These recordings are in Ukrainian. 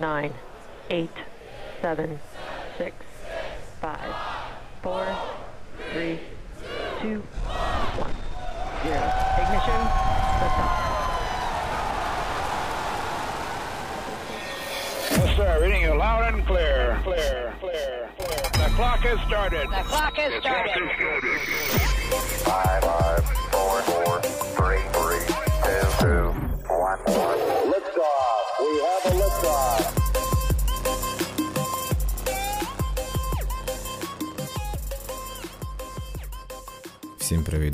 nine, eight, seven, six, five, four, three, two, one, zero. Ignition. Liftoff. Yes, sir. Reading you loud and clear. Clear, clear, clear. The clock has started. The clock has started. Five, five, four, four,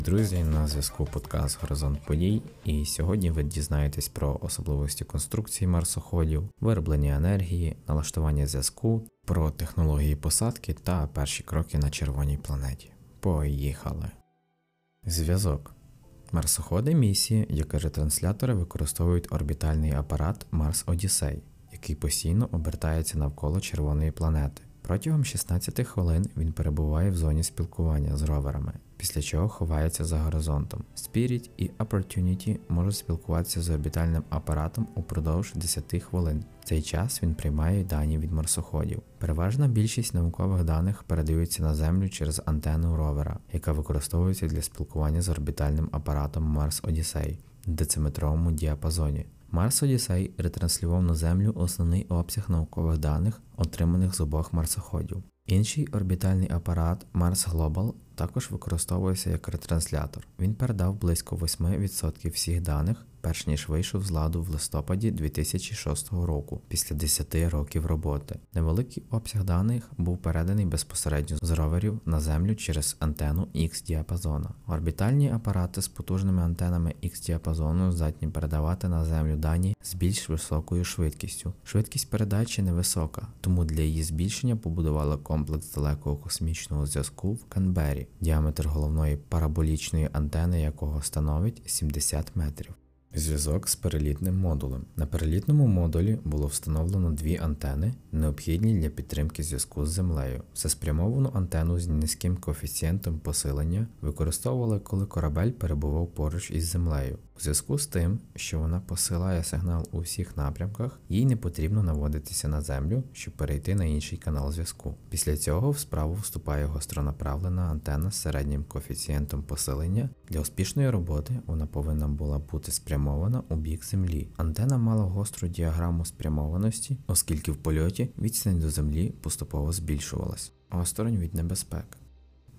друзі! На зв'язку подкаст Горизонт подій. І сьогодні ви дізнаєтесь про особливості конструкції марсоходів, вироблення енергії, налаштування зв'язку, про технології посадки та перші кроки на червоній планеті. Поїхали! Зв'язок. Марсоходи місії, як і ретранслятори, використовують орбітальний апарат Марс Одіссей, який постійно обертається навколо червоної планети. Протягом 16 хвилин він перебуває в зоні спілкування з роверами, після чого ховається за горизонтом. Spirit і Opportunity можуть спілкуватися з орбітальним апаратом упродовж 10 хвилин. Цей час він приймає дані від марсоходів. Переважна більшість наукових даних передаються на Землю через антенну ровера, яка використовується для спілкування з орбітальним апаратом Mars Odyssey в дециметровому діапазоні. Марс Одіссей ретранслював на Землю основний обсяг наукових даних, отриманих з обох марсоходів. Інший орбітальний апарат Mars Global також використовується як ретранслятор. Він передав близько 8% всіх даних, перш ніж вийшов з ладу в листопаді 2006 року, після 10 років роботи. Невеликий обсяг даних був переданий безпосередньо з роверів на Землю через антенну X-діапазона. Орбітальні апарати з потужними антенами X-діапазону здатні передавати на Землю дані з більш високою швидкістю. Швидкість передачі невисока, тому для її збільшення побудували комплекс далекого космічного зв'язку в Канбері, діаметр головної параболічної антени якого становить 70 метрів. Зв'язок з перелітним модулем. На перелітному модулі було встановлено дві антени, необхідні для підтримки зв'язку з землею. Всеспрямовану антенну з низьким коефіцієнтом посилення використовували, коли корабель перебував поруч із землею. У зв'язку з тим, що вона посилає сигнал у всіх напрямках, їй не потрібно наводитися на землю, щоб перейти на інший канал зв'язку. Після цього в справу вступає гостронаправлена антенна з середнім коефіцієнтом посилення. Для успішної роботи вона повинна була бути спрямована у бік землі. Антенна мала гостру діаграму спрямованості, оскільки в польоті відстань до землі поступово збільшувалась. Осторонь від небезпек.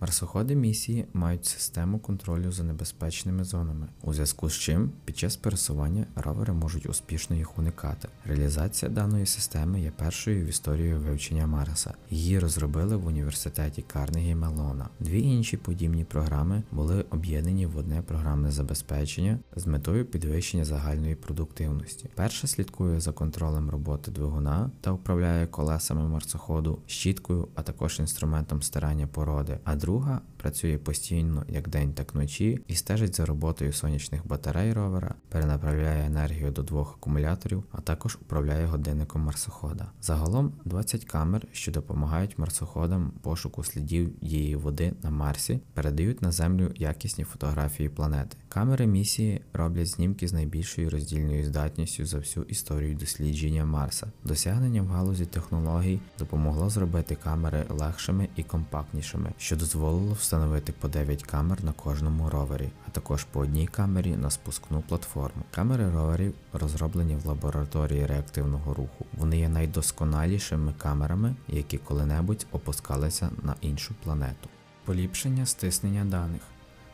Марсоходи місії мають систему контролю за небезпечними зонами, у зв'язку з чим під час пересування ровери можуть успішно їх уникати. Реалізація даної системи є першою в історії вивчення Марса. Її розробили в університеті Карнегі Мелона. Дві інші подібні програми були об'єднані в одне програмне забезпечення з метою підвищення загальної продуктивності. Перша слідкує за контролем роботи двигуна та управляє колесами марсоходу, щіткою, а також інструментом стирання породи. а друга працює постійно як день, так вночі і стежить за роботою сонячних батарей ровера, перенаправляє енергію до двох акумуляторів, а також управляє годинником марсохода. Загалом 20 камер, що допомагають марсоходам пошуку слідів дії води на Марсі, передають на Землю якісні фотографії планети. Камери місії роблять знімки з найбільшою роздільною здатністю за всю історію дослідження Марса. Досягнення в галузі технологій допомогло зробити камери легшими і компактнішими, що дозволило встановити по 9 камер на кожному ровері, а також по одній камері на спускну платформу. Камери роверів розроблені в лабораторії реактивного руху. Вони є найдосконалішими камерами, які коли-небудь опускалися на іншу планету. Поліпшення стиснення даних.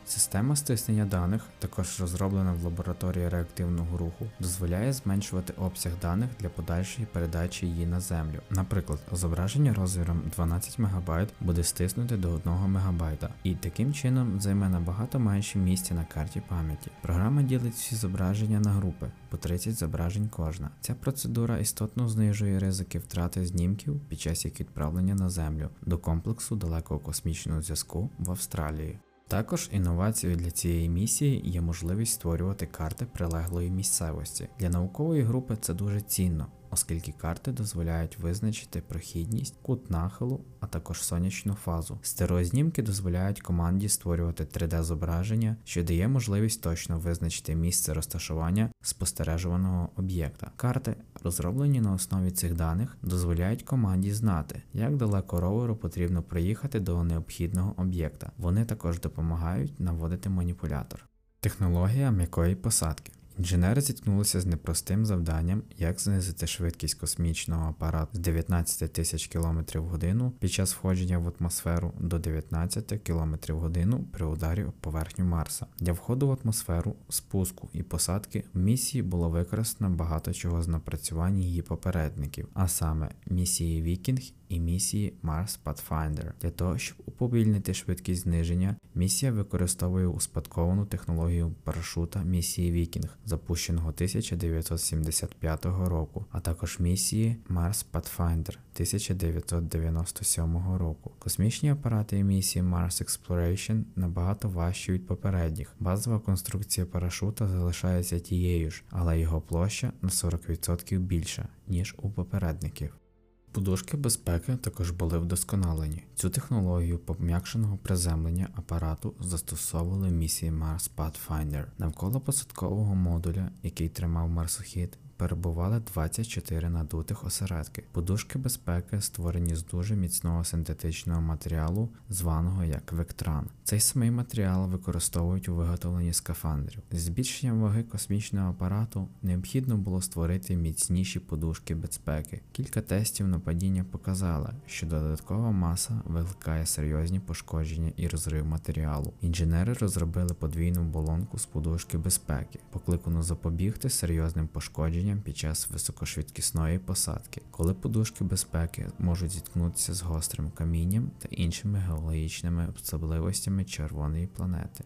Система стиснення даних, також розроблена в лабораторії реактивного руху, дозволяє зменшувати обсяг даних для подальшої передачі її на землю. Наприклад, зображення розміром 12 МБ буде стиснути до 1 МБ, і таким чином займе набагато менше місця на карті пам'яті. Програма ділить всі зображення на групи по 30 зображень кожна. Ця процедура істотно знижує ризики втрати знімків під час їх відправлення на землю до комплексу далекого космічного зв'язку в Австралії. Також інновацією для цієї місії є можливість створювати карти прилеглої місцевості. Для наукової групи це дуже цінно, оскільки карти дозволяють визначити прохідність, кут нахилу, а також сонячну фазу. Стереознімки дозволяють команді створювати 3D-зображення, що дає можливість точно визначити місце розташування спостережуваного об'єкта. Карти, розроблені на основі цих даних, дозволяють команді знати, як далеко роверу потрібно проїхати до необхідного об'єкта. Вони також допомагають наводити маніпулятор. Технологія м'якої посадки. Інженери зіткнулися з непростим завданням, як знизити швидкість космічного апарату з 19 тисяч км в годину під час входження в атмосферу до 19 км в годину при ударі об поверхню Марса. Для входу в атмосферу, спуску і посадки в місії було використано багато чого з напрацювань її попередників, а саме місії Вікінг і місії Mars Pathfinder. Для того, щоб уповільнити швидкість зниження, місія використовує успадковану технологію парашута місії Вікінг, запущеного 1975 року, а також місії Mars Pathfinder 1997 року. Космічні апарати місії Mars Exploration набагато важчі від попередніх. Базова конструкція парашута залишається тією ж, але його площа на 40% більша, ніж у попередників. Подушки безпеки також були вдосконалені. Цю технологію пом'якшеного приземлення апарату застосовували місії Mars Pathfinder. Навколо посадкового модуля, який тримав марсохід, перебували 24 надутих осередки. Подушки безпеки створені з дуже міцного синтетичного матеріалу, званого як Вектран. Цей самий матеріал використовують у виготовленні скафандрів. З збільшенням ваги космічного апарату необхідно було створити міцніші подушки безпеки. Кілька тестів на падіння показали, що додаткова маса викликає серйозні пошкодження і розрив матеріалу. Інженери розробили подвійну болонку з подушки безпеки, покликану запобігти серйозним пошкодженням під час високошвидкісної посадки, коли подушки безпеки можуть зіткнутися з гострим камінням та іншими геологічними особливостями червоної планети.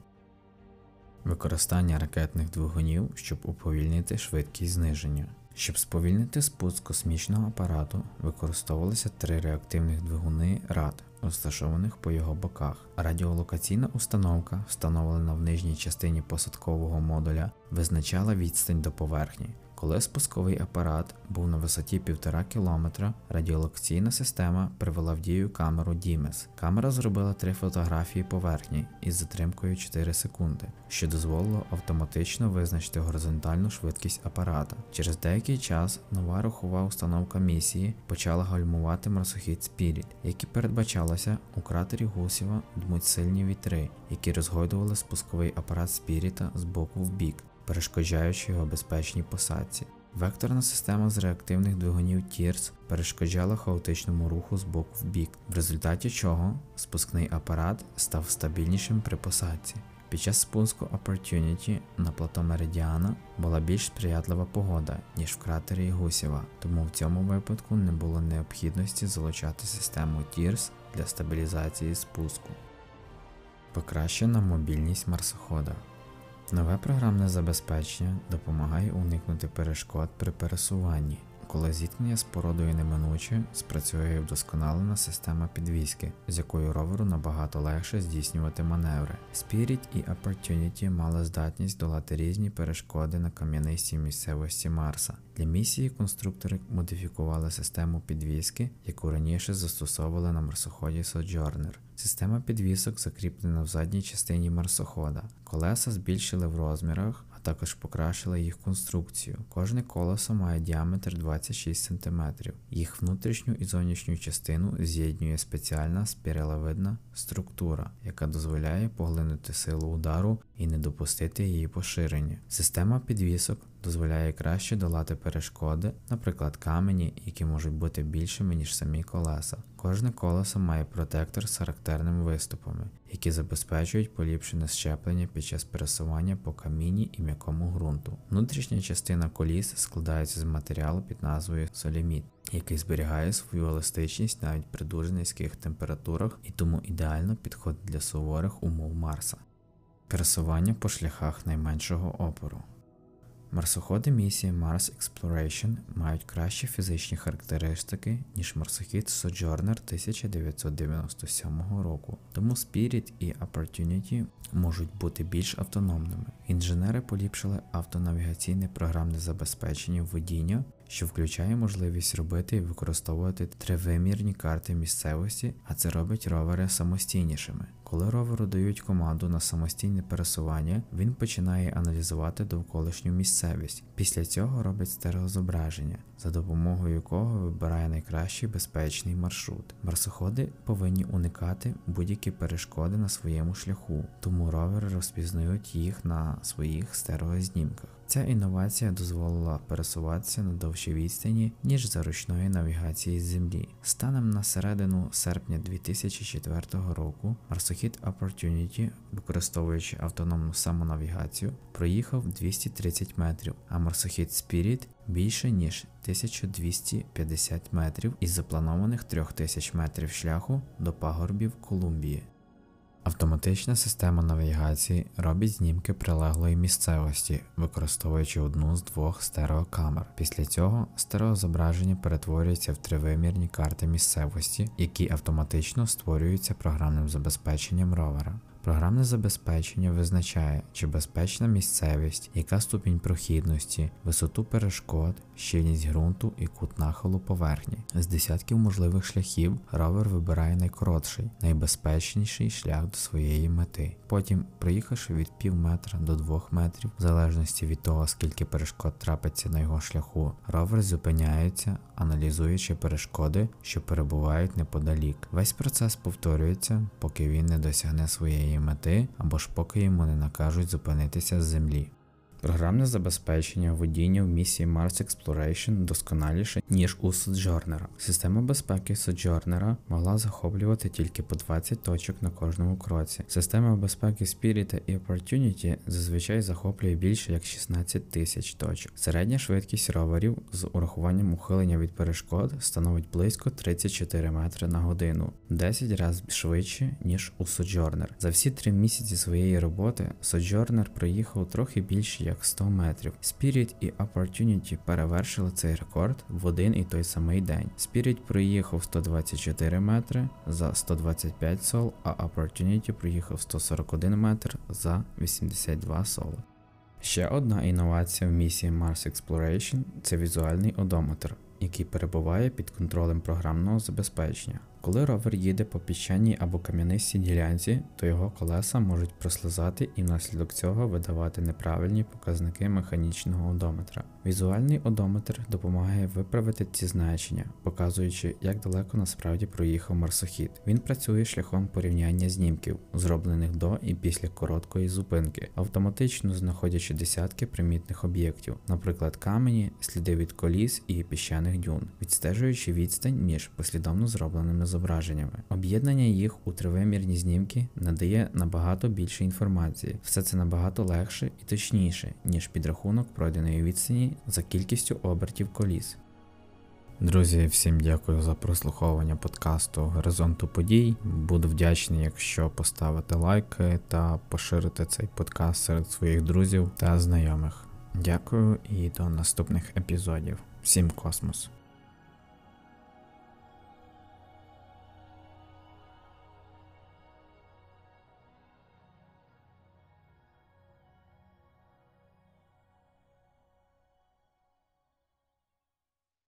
Використання ракетних двигунів, щоб уповільнити швидкість зниження. Щоб сповільнити спуск космічного апарату, використовувалися три реактивних двигуни РАД, розташованих по його боках. Радіолокаційна установка, встановлена в нижній частині посадкового модуля, визначала відстань до поверхні. Коли спусковий апарат був на висоті 1,5 км, радіолокаційна система привела в дію камеру DIMES. Камера зробила три фотографії поверхні із затримкою 4 секунди, що дозволило автоматично визначити горизонтальну швидкість апарата. Через деякий час нова рухова установка місії почала гальмувати марсохід Spirit, як і передбачалося, у кратері Гусєва дмуть сильні вітри, які розгойдували спусковий апарат Спіріта з боку в бік перешкоджаючи його безпечній посадці. Векторна система з реактивних двигунів TIRS перешкоджала хаотичному руху з боку в бік, в результаті чого спускний апарат став стабільнішим при посадці. Під час спуску Opportunity на плато Меридіана була більш сприятлива погода, ніж в кратері Гусєва, тому в цьому випадку не було необхідності залучати систему TIRS для стабілізації спуску. Покращена мобільність марсохода. Нове програмне забезпечення допомагає уникнути перешкод при пересуванні. Коли зіткнення з породою неминуче, спрацює вдосконалена система підвізки, з якою роверу набагато легше здійснювати маневри. Spirit і Opportunity мали здатність долати різні перешкоди на кам'янистій місцевості Марса. Для місії конструктори модифікували систему підвізки, яку раніше застосовували на марсоході Sojourner. Система підвісок закріплена в задній частині марсохода. Колеса збільшили в розмірах, також покращила їх конструкцію. Кожне колесо має діаметр 26 см. Їх внутрішню і зовнішню частину з'єднює спеціальна спіралевидна структура, яка дозволяє поглинути силу удару і не допустити її поширення. Система підвісок дозволяє краще долати перешкоди, наприклад, камені, які можуть бути більшими, ніж самі колеса. Кожне колесо має протектор з характерними виступами, які забезпечують поліпшене щеплення під час пересування по камінні і м'якому ґрунту. Внутрішня частина коліс складається з матеріалу під назвою соліміт. Який зберігає свою еластичність навіть при дуже низьких температурах і тому ідеально підходить для суворих умов Марса. Пересування по шляхах найменшого опору. Марсоходи місії Mars Exploration мають кращі фізичні характеристики, ніж марсохід Sojourner 1997 року, тому Spirit і Opportunity можуть бути більш автономними. Інженери поліпшили автонавігаційне програмне забезпечення водіння, що включає можливість робити і використовувати тривимірні карти місцевості, а це робить ровери самостійнішими. Коли роверу дають команду на самостійне пересування, він починає аналізувати довколишню місцевість. Після цього робить стереозображення, за допомогою якого вибирає найкращий безпечний маршрут. Марсоходи повинні уникати будь-які перешкоди на своєму шляху, тому ровери розпізнають їх на своїх стереознімках. Ця інновація дозволила пересуватися на довшій відстані, ніж за ручної навігації з землі. Станом на середину серпня 2004 року марсохід Opportunity, використовуючи автономну самонавігацію, проїхав 230 метрів, а марсохід Spirit більше ніж 1250 метрів із запланованих 3000 метрів шляху до пагорбів Колумбії. Автоматична система навігації робить знімки прилеглої місцевості, використовуючи одну з двох стереокамер. Після цього стереозображення перетворюється в тривимірні карти місцевості, які автоматично створюються програмним забезпеченням ровера. Програмне забезпечення визначає, чи безпечна місцевість, яка ступінь прохідності, висоту перешкод, щільність ґрунту і кут нахилу поверхні. З десятків можливих шляхів ровер вибирає найкоротший, найбезпечніший шлях до своєї мети. Потім, проїхавши від пів метра до двох метрів, в залежності від того, скільки перешкод трапиться на його шляху, ровер зупиняється, аналізуючи перешкоди, що перебувають неподалік. Весь процес повторюється, поки він не досягне своєї мети або ж поки йому не накажуть зупинитися з землі. Програмне забезпечення водіння в місії Mars Exploration досконаліше, ніж у Sojourner. Система безпеки Sojourner могла захоплювати тільки по 20 точок на кожному кроці. Система безпеки Spirit і Opportunity зазвичай захоплює більше як 16 тисяч точок. Середня швидкість роверів з урахуванням ухилення від перешкод становить близько 34 метри на годину, 10 разів швидше, ніж у Sojourner. За всі три місяці своєї роботи Sojourner проїхав трохи більше як 100 метрів. Spirit і Opportunity перевершили цей рекорд в один і той самий день. Spirit проїхав 124 метри за 125 сол, а Opportunity проїхав 141 метр за 82 соли. Ще одна інновація в місії Mars Exploration це візуальний одометр, який перебуває під контролем програмного забезпечення. Коли ровер їде по піщаній або кам'янистій ділянці, то його колеса можуть прослизати і внаслідок цього видавати неправильні показники механічного одометра. Візуальний одометр допомагає виправити ці значення, показуючи, як далеко насправді проїхав марсохід. Він працює шляхом порівняння знімків, зроблених до і після короткої зупинки, автоматично знаходячи десятки примітних об'єктів, наприклад, камені, сліди від коліс і піщаних дюн, відстежуючи відстань між послідовно зробленими зображеннями. Об'єднання їх у тривимірні знімки надає набагато більше інформації. Все це набагато легше і точніше, ніж підрахунок пройденої відстані за кількістю обертів коліс. Друзі, всім дякую за прослуховування подкасту Горизонту подій. Буду вдячний, якщо поставите лайки та поширите цей подкаст серед своїх друзів та знайомих. Дякую і до наступних епізодів. Всім космос!